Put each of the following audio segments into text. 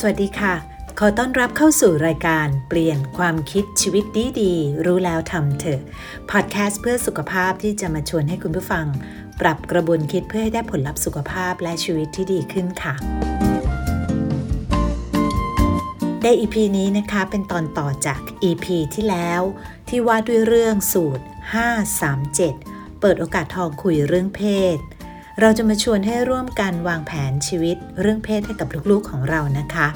สวัสดีค่ะ ขอต้อนรับเข้าสู่รายการเปลี่ยนความคิดชีวิตดีดีรู้แล้วทำเถอะ พอดแคสต์เพื่อสุขภาพที่จะมาชวนให้คุณผู้ฟัง ปรับกระบวนคิดเพื่อให้ได้ผลลัพธ์สุขภาพและชีวิตที่ดีขึ้นค่ะ ใน EP นี้นะคะเป็นตอนต่อจาก EP ที่แล้ว ที่ว่าด้วยเรื่องสูตร 537 เปิดโอกาสทองคุยเรื่องเพศ เราจะมาชวนให้ร่วมกันวางแผนชีวิตเรื่องเพศให้กับลูกๆของเรานะคะ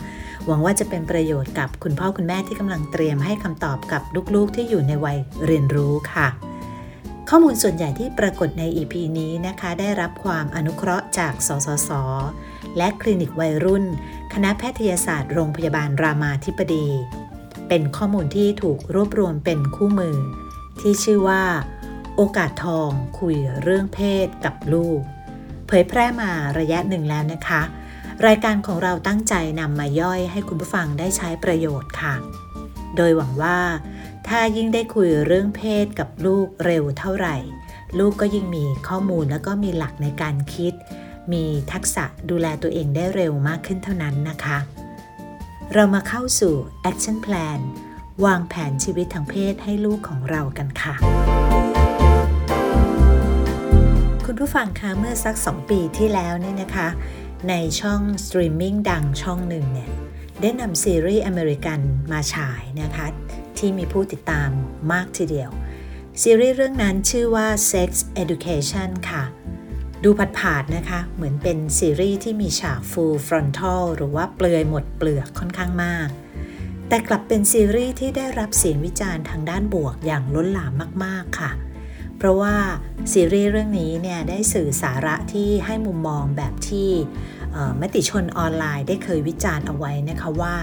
หวังว่าจะเป็นประโยชน์กับคุณพ่อคุณแม่ที่กำลังเตรียมให้คำตอบกับลูกๆที่อยู่ในวัยเรียนรู้ค่ะ ข้อมูลส่วนใหญ่ที่ปรากฏใน EP นี้นะคะ ได้รับความอนุเคราะห์จาก สสส และคลินิกวัยรุ่น คณะแพทยศาสตร์โรงพยาบาลรามาธิบดี เป็นข้อมูลที่ถูกรวบรวมเป็นคู่มือ ที่ชื่อว่า โอกาสทองคุยเรื่องเพศกับลูก เผยแพร่มาระยะหนึ่งแล้วนะคะ รายการของเราตั้งใจนำมาย่อยให้คุณผู้ฟังได้ใช้ประโยชน์ค่ะ โดยหวังว่า ถ้ายิ่งได้คุยเรื่องเพศกับลูกเร็วเท่าไหร่ ลูกก็ยิ่งมีข้อมูลแล้วก็มีหลักในการคิด มีทักษะดูแลตัวเองได้เร็วมากขึ้นเท่านั้นนะคะ เรามาเข้าสู่ Action Plan วางแผนชีวิตทางเพศให้ลูกของเรากันค่ะ คุณผู้ฟังคะเมื่อสัก 2 ปีที่แล้วเนี่ยนะคะ ในช่องสตรีมมิ่งดังช่องหนึ่งเนี่ย ได้นำซีรีส์อเมริกันมาฉายนะคะ ที่มีผู้ติดตามมากทีเดียว ซีรีส์เรื่องนั้นชื่อว่า Sex Education ค่ะ ดูผาดผาดนะคะ เหมือนเป็นซีรีส์ที่มีฉาก full frontal หรือว่าเปลือยหมดเปลือกค่อนข้างมาก แต่กลับเป็นซีรีส์ที่ได้รับเสียงวิจารณ์ทางด้านบวกอย่างล้นหลามมาก ๆค่ะ เพราะว่าซีรีส์เรื่องนี้เนี่ยได้สื่อสาระที่ให้มุมมองแบบที่มติชนออนไลน์ได้เคยวิจารณ์เอาไว้นะคะว่า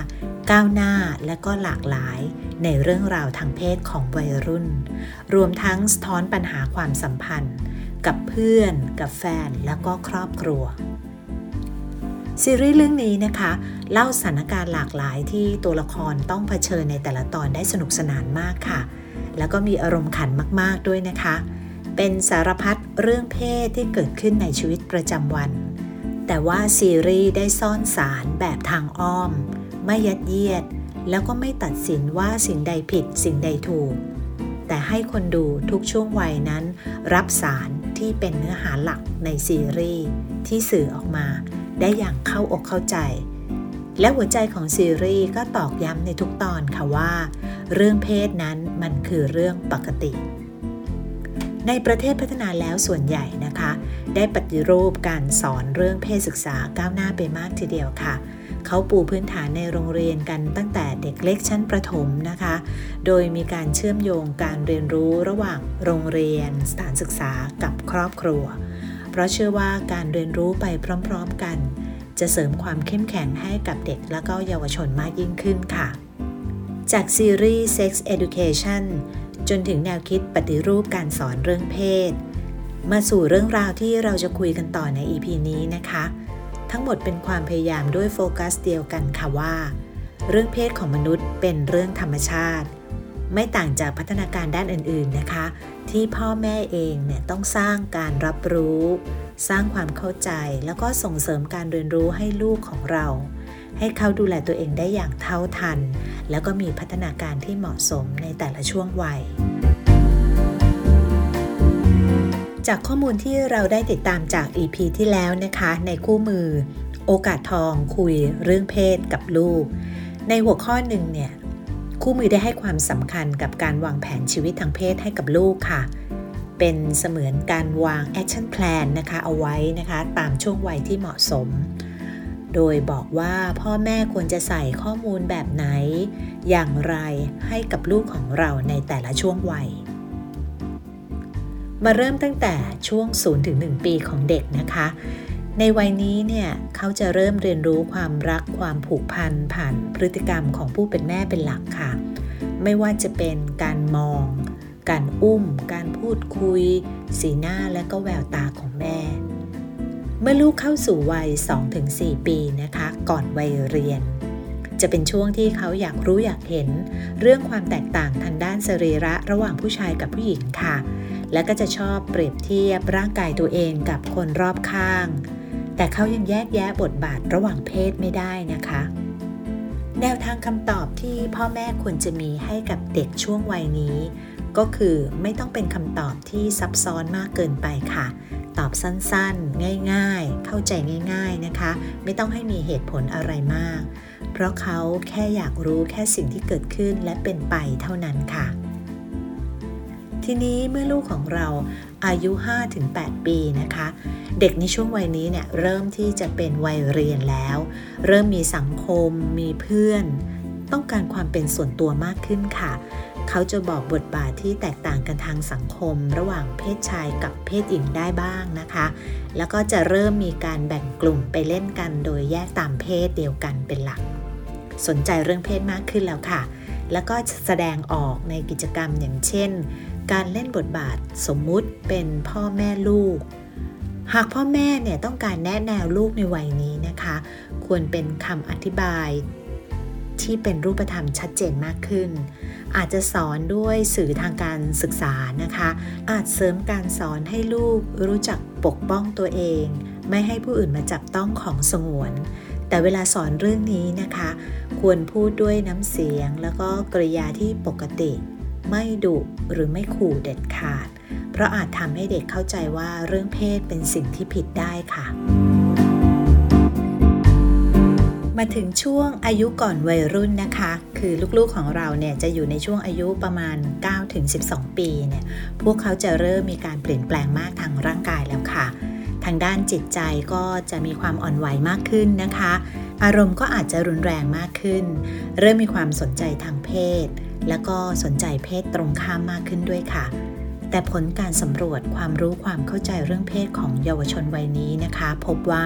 ก้าวหน้าและก็หลากหลายในเรื่องราวทางเพศของวัยรุ่น รวมทั้งสะท้อนปัญหาความสัมพันธ์ กับเพื่อน กับแฟนแล้วก็ครอบครัวซีรีส์เรื่องนี้นะคะเล่าสถานการณ์หลากหลายที่ตัวละครต้องเผชิญในแต่ละตอนได้สนุกสนานมากค่ะ แล้วก็มีอารมณ์ขันมากๆด้วยนะคะ เป็นสารพัดเรื่องเพศที่เกิดขึ้นในชีวิตประจำวัน แต่ว่าซีรีส์ได้ซ่อนสารแบบทางอ้อม ไม่ยัดเยียด แล้วก็ไม่ตัดสินว่าสิ่งใดผิดสิ่งใดถูก แต่ให้คนดูทุกช่วงวัยนั้น รับสารที่เป็นเนื้อหาหลักในซีรีส์ที่สื่อออกมา ได้อย่างเข้าอกเข้าใจ และหัวใจของซีรีส์ก็ตอกย้ำในทุกตอนค่ะว่า เรื่องเพศนั้นมันคือเรื่องปกติ ในประเทศพัฒนาแล้วส่วนใหญ่นะคะ ได้ปฏิรูปการสอนเรื่องเพศศึกษาก้าวหน้าไปมากทีเดียวค่ะเขาปูพื้นฐานในโรงเรียนกันตั้งแต่เด็กเล็กชั้นประถมนะคะ โดยมีการเชื่อมโยงการเรียนรู้ระหว่างโรงเรียน สถานศึกษากับครอบครัว เพราะเชื่อว่าการเรียนรู้ไปพร้อม ๆ กัน จะเสริมความเข้มแข็งให้กับเด็กและก็เยาวชนมากยิ่งขึ้นค่ะ จากซีรีส์ Sex Education จนถึงแนวคิดปฏิรูปการสอนเรื่องเพศ มาสู่เรื่องราวที่เราจะคุยกันต่อใน EP นี้นะคะ ทั้งหมดเป็นความพยายามด้วยโฟกัสเดียวกันค่ะว่า เรื่องเพศของมนุษย์เป็นเรื่องธรรมชาติ ไม่ต่างจากพัฒนาการด้านอื่นๆนะคะ ที่พ่อแม่เองเนี่ยต้องสร้างการรับรู้ สร้างความเข้าใจแล้วก็ส่งเสริมการเรียนรู้ให้ลูกของเรา ให้เขาดูแลตัวเองได้อย่างเท่าทัน แล้วก็มีพัฒนาการที่เหมาะสมในแต่ละช่วงวัย จากข้อมูลที่เราได้ติดตามจาก EP ที่แล้วนะคะ ในคู่มือ โอกาสทองคุยเรื่องเพศกับลูก ในหัวข้อหนึ่งเนี่ย คู่มือได้ให้ความสำคัญกับการวางแผนชีวิตทางเพศให้กับลูกค่ะ เป็นเสมือนการวาง action plan นะคะเอาไว้นะคะตามช่วงวัยที่เหมาะสม โดยบอกว่าพ่อแม่ควรจะใส่ข้อมูลแบบไหน อย่างไรให้กับลูกของเราในแต่ละช่วงวัย มาเริ่มตั้งแต่ช่วง0ถึง1ปีของเด็กนะคะ ในวัยนี้เนี่ยเขาจะเริ่มเรียนรู้ความรักความผูกพันผ่านพฤติกรรมของผู้เป็นแม่เป็นหลักค่ะ ไม่ว่าจะเป็นการมอง การอุ้ม การพูดคุย สีหน้าและก็แววตาของแม่ เมื่อลูกเข้าสู่วัย 2-4 ปีนะคะ ก่อนวัยเรียน จะเป็นช่วงที่เขาอยากรู้อยากเห็น เรื่องความแตกต่างทางด้านสรีระระหว่างผู้ชายกับผู้หญิงค่ะ และก็จะชอบเปรียบเทียบร่างกายตัวเองกับคนรอบข้าง แต่เขายังแยกแยะบทบาทระหว่างเพศไม่ได้นะคะ แนวทางคำตอบที่พ่อแม่ควรจะมีให้กับเด็กช่วงวัยนี้ ก็คือไม่ต้องเป็นคำตอบที่ซับซ้อนมากเกินไปค่ะ ตอบสั้นๆ ง่ายๆ เข้าใจง่าย ๆนะคะ ไม่ต้องให้มีเหตุผลอะไรมาก เพราะเขาแค่อยากรู้แค่สิ่งที่เกิดขึ้นและเป็นไปเท่านั้นค่ะทีนี้เมื่อลูกของเรา อายุ 5-8 ปีนะคะ เด็กในช่วงวัยนี้เนี่ยเริ่มที่จะเป็นวัยเรียนแล้ว เริ่มมีสังคมมีเพื่อน ต้องการความเป็นส่วนตัวมากขึ้นค่ะ เขาจะบอกบทบาทที่แตกต่างกันทางสังคม ระหว่างเพศชายกับเพศหญิงได้บ้างนะคะ แล้วก็จะเริ่มมีการแบ่งกลุ่มไปเล่นกันโดยแยกตามเพศเดียวกันเป็นหลัก สนใจเรื่องเพศมากขึ้นแล้วค่ะ แล้วก็แสดงออกในกิจกรรมอย่างเช่น การเล่นบทบาทสมมุติเป็นพ่อแม่ลูก หากพ่อแม่เนี่ยต้องการแนะแนวลูกในวัยนี้นะคะ ควรเป็นคำอธิบาย ที่เป็นรูปธรรมชัดเจนมากขึ้น อาจจะสอนด้วยสื่อทางการศึกษานะคะ อาจเสริมการสอนให้ลูกรู้จักปกป้องตัวเอง ไม่ให้ผู้อื่นมาจับต้องของสงวน แต่เวลาสอนเรื่องนี้นะคะ ควรพูดด้วยน้ำเสียงแล้วก็กริยาที่ปกติ ไม่ดุหรือไม่ขู่เด็ดขาด เพราะอาจทำให้เด็กเข้าใจว่าเรื่องเพศเป็นสิ่งที่ผิดได้ค่ะ มาถึงช่วงอายุก่อนวัยรุ่นนะคะ คือลูกๆของเราเนี่ยจะอยู่ในช่วงอายุประมาณ 9-12 ปีเนี่ย พวกเขาจะเริ่มมีการเปลี่ยนแปลงมากทางร่างกายแล้วค่ะ ทางด้านจิตใจก็จะมีความอ่อนไหวมากขึ้นนะคะ อารมณ์ก็อาจจะรุนแรงมากขึ้น เริ่มมีความสนใจทางเพศ แล้วก็สนใจเพศตรงข้ามมากขึ้นด้วยค่ะ แต่ผลการสำรวจความรู้ความเข้าใจเรื่องเพศของเยาวชนวัยนี้นะคะ พบว่า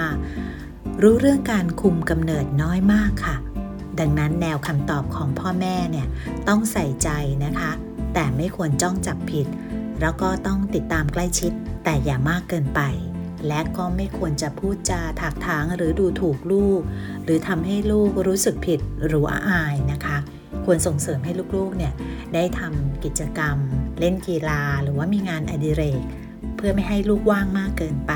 รู้เรื่องการคุมกำเนิดน้อยมากค่ะ ดังนั้นแนวคำตอบของพ่อแม่เนี่ยต้องใส่ใจนะคะ แต่ไม่ควรจ้องจับผิด แล้วก็ต้องติดตามใกล้ชิด แต่อย่ามากเกินไปและก็ไม่ควรจะพูดจาถักถางหรือดูถูกลูก หรือทำให้ลูกรู้สึกผิดหรืออายนะคะ ควรส่งเสริมให้ลูกๆเนี่ยได้ทำกิจกรรม เล่นกีฬา หรือว่ามีงานอดิเรก เพื่อไม่ให้ลูกว่างมากเกินไป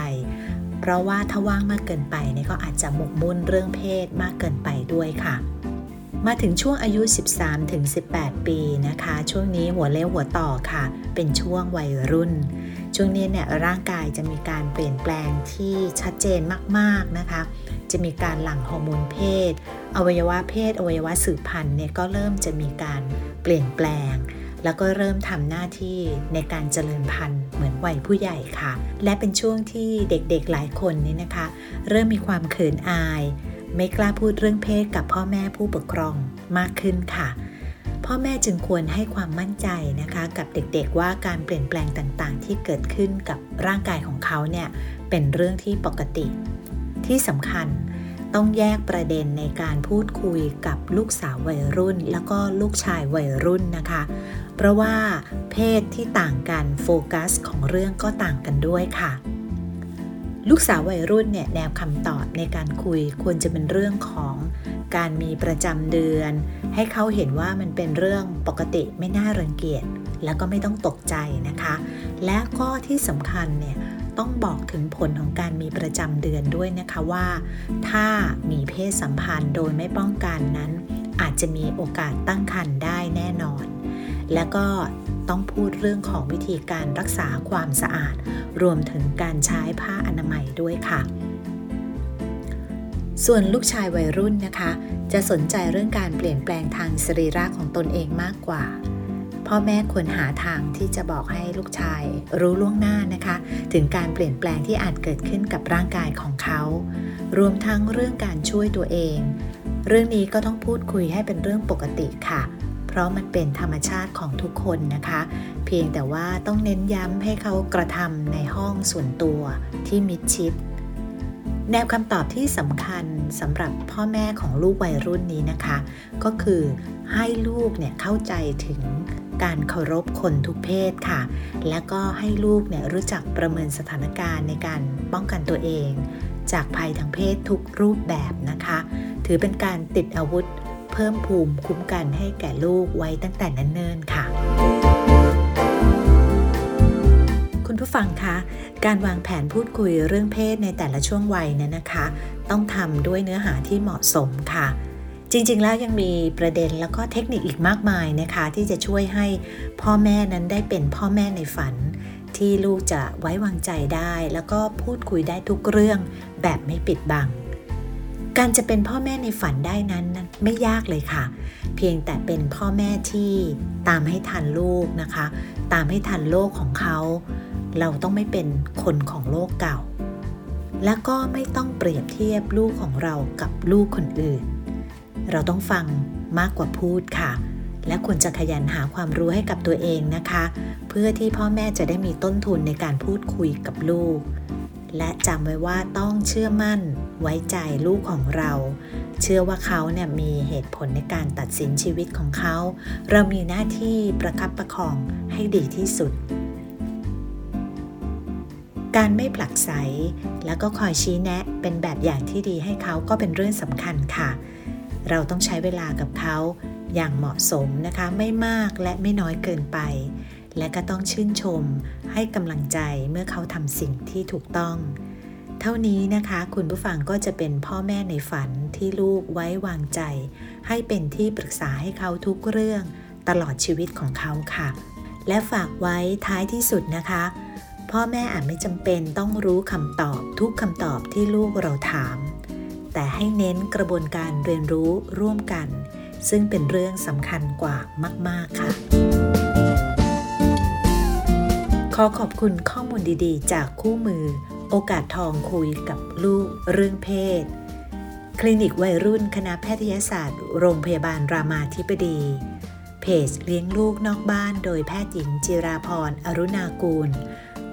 เพราะว่าถ้าว่างมากเกินไปเนี่ยก็อาจจะหมกมุ่นเรื่องเพศมากเกินไปด้วยค่ะมาถึงช่วงอายุ 13 ถึง 18 ปีนะคะ ช่วงนี้หัวเลี้ยวหัวต่อค่ะ เป็นช่วงวัยรุ่น ช่วงนี้เนี่ยร่างกายจะมีการเปลี่ยนแปลงที่ชัดเจนมาก ๆ นะคะ จะมีการหลั่งฮอร์โมนเพศ อวัยวะเพศอวัยวะสืบพันธุ์เนี่ยก็เริ่มจะมีการเปลี่ยนแปลง แล้วก็เริ่มทำหน้าที่ในการเจริญพันธุ์เหมือนวัยผู้ใหญ่ค่ะ และเป็นช่วงที่เด็กๆหลายคนนี่นะคะ เริ่มมีความเขินอาย ไม่กล้าพูดเรื่องเพศกับพ่อแม่ผู้ปกครองมากขึ้นค่ะพ่อแม่จึงควรให้ความมั่นใจนะคะ กับเด็กๆว่าการเปลี่ยนแปลงต่างๆ ที่เกิดขึ้นกับร่างกายของเขาเนี่ยเป็นเรื่องที่ปกติ ที่สำคัญ ต้องแยกประเด็นในการพูดคุยกับลูกสาววัยรุ่น แล้วก็ลูกชายวัยรุ่นนะคะ เพราะว่าเพศที่ต่างกันโฟกัสของเรื่องก็ต่างกันด้วยค่ะ ลูกสาววัยรุ่นเนี่ยแนวคำตอบในการคุยควรจะเป็นเรื่องของการมีประจำเดือน ให้เขาเห็นว่ามันเป็นเรื่องปกติไม่น่ารังเกียจแล้วก็ไม่ต้องตกใจนะคะ และก็ที่สำคัญเนี่ย ต้องบอกถึงผลของการมีประจำเดือนด้วยนะคะว่า ถ้ามีเพศสัมพันธ์โดยไม่ป้องกันนั้น อาจจะมีโอกาสตั้งครรภ์ได้แน่นอน แล้วก็ต้องพูดเรื่องของวิธีการรักษาความสะอาด รวมถึงการใช้ผ้าอนามัยด้วยค่ะ ส่วนลูกชายวัยรุ่นนะคะ จะสนใจเรื่องการเปลี่ยนแปลงทางสรีระของตนเองมากกว่า พ่อแม่ควรหาทางที่จะบอกให้ลูกชาย รู้ล่วงหน้านะคะ ถึงการเปลี่ยนแปลงที่อาจเกิดขึ้นกับร่างกายของเขา รวมทั้งเรื่องการช่วยตัวเอง เรื่องนี้ก็ต้องพูดคุยให้เป็นเรื่องปกติค่ะ เพราะมันเป็นธรรมชาติของทุกคนนะคะ เพียงแต่ว่าต้องเน้นย้ำให้เขากระทำในห้องส่วนตัวที่มิดชิดแนวคำตอบที่สำคัญสำหรับพ่อแม่ของลูกวัยรุ่นนี้นะคะ ก็คือให้ลูกเนี่ยเข้าใจถึง การเคารพคนทุกเพศค่ะ และก็ให้ลูกเนี่ยรู้จักประเมินสถานการณ์ในการป้องกันตัวเอง จากภัยทางเพศทุกรูปแบบนะคะ ถือเป็นการติดอาวุธเพิ่มภูมิคุ้มกันให้แก่ลูกไว้ตั้งแต่นันเนิ่นค่ะ คุณผู้ฟังคะ การวางแผนพูดคุยเรื่องเพศในแต่ละช่วงวัยเนี่ยนะคะ ต้องทำด้วยเนื้อหาที่เหมาะสมค่ะ จริงๆ แล้วยังมีประเด็นแล้วก็เทคนิคอีกมากมายนะคะ ที่จะช่วยให้พ่อแม่นั้นได้เป็นพ่อแม่ในฝัน ที่ลูกจะไว้วางใจได้ แล้วก็พูดคุยได้ทุกเรื่องแบบไม่ปิดบัง การจะเป็นพ่อแม่ในฝันได้นั้นไม่ยากเลยค่ะ เพียงแต่เป็นพ่อแม่ที่ตามให้ทันลูกนะคะ ตามให้ทันโลกของเขา เราต้องไม่เป็นคนของโลกเก่า และก็ไม่ต้องเปรียบเทียบลูกของเรากับลูกคนอื่น เราต้องฟังมากกว่าพูดค่ะ และควรจะขยันหาความรู้ให้กับตัวเองนะคะ เพื่อที่พ่อแม่จะได้มีต้นทุนในการพูดคุยกับลูก และจำไว้ว่าต้องเชื่อมั่นไว้ใจลูกของเรา เชื่อว่าเขาเนี่ยมีเหตุผลในการตัดสินชีวิตของเขา เรามีหน้าที่ประคับประคองให้ดีที่สุดการไม่ผลักไส แล้วก็คอยชี้แนะเป็นแบบอย่างที่ดีให้เขาก็เป็นเรื่องสำคัญค่ะ เราต้องใช้เวลากับเขาอย่างเหมาะสมนะคะไม่มากและไม่น้อยเกินไป และก็ต้องชื่นชมให้กำลังใจเมื่อเขาทำสิ่งที่ถูกต้อง เท่านี้นะคะคุณผู้ฟังก็จะเป็นพ่อแม่ในฝันที่ลูกไว้วางใจ ให้เป็นที่ปรึกษาให้เขาทุกเรื่องตลอดชีวิตของเขาค่ะ และฝากไว้ท้ายที่สุดนะคะ พ่อแม่อาจไม่จำเป็นต้องรู้คำตอบทุกคำตอบที่ลูกเราถาม แต่ให้เน้นกระบวนการเรียนรู้ร่วมกัน ซึ่งเป็นเรื่องสำคัญกว่ามาก ๆ ค่ะ ขอขอบคุณข้อมูลดีๆ จากคู่มือ โอกาสทองคุยกับลูกเรื่องเพศ คลินิกวัยรุ่นคณะแพทยศาสตร์ โรงพยาบาลรามาธิบดี เพจเลี้ยงลูกนอกบ้านโดยแพทย์หญิงจิราพรอรุณากูล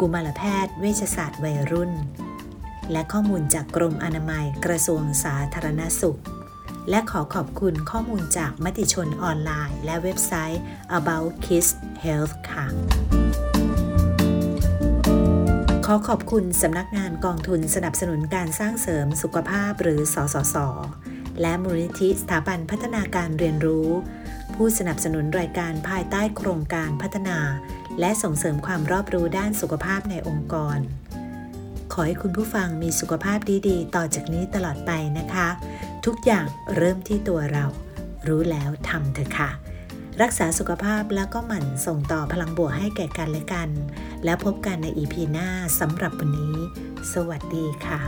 กุมารแพทย์เวชศาสตร์วัยรุ่น และข้อมูลจากกรมอนามัยกระทรวงสาธารณสุข และขอขอบคุณข้อมูลจากมติชนออนไลน์ และเว็บไซต์ About Kids Health ค่ะขอขอบคุณสำนักงานกองทุนสนับสนุนการสร้างเสริมสุขภาพหรือสสส และมูลนิธิสถาบันพัฒนาการเรียนรู้ ผู้สนับสนุนรายการภายใต้โครงการพัฒนา และส่งเสริมความรอบรู้ด้านสุขภาพในองค์กร ขอให้คุณผู้ฟังมีสุขภาพดีๆ ต่อจากนี้ตลอดไปนะคะ ทุกอย่างเริ่มที่ตัวเรา รู้แล้วทำเถอะค่ะ รักษาสุขภาพแล้วก็หมั่นส่งต่อพลังบวกให้แก่กันและกัน แล้วพบกันในอีพีหน้าสำหรับวันนี้ สวัสดีค่ะ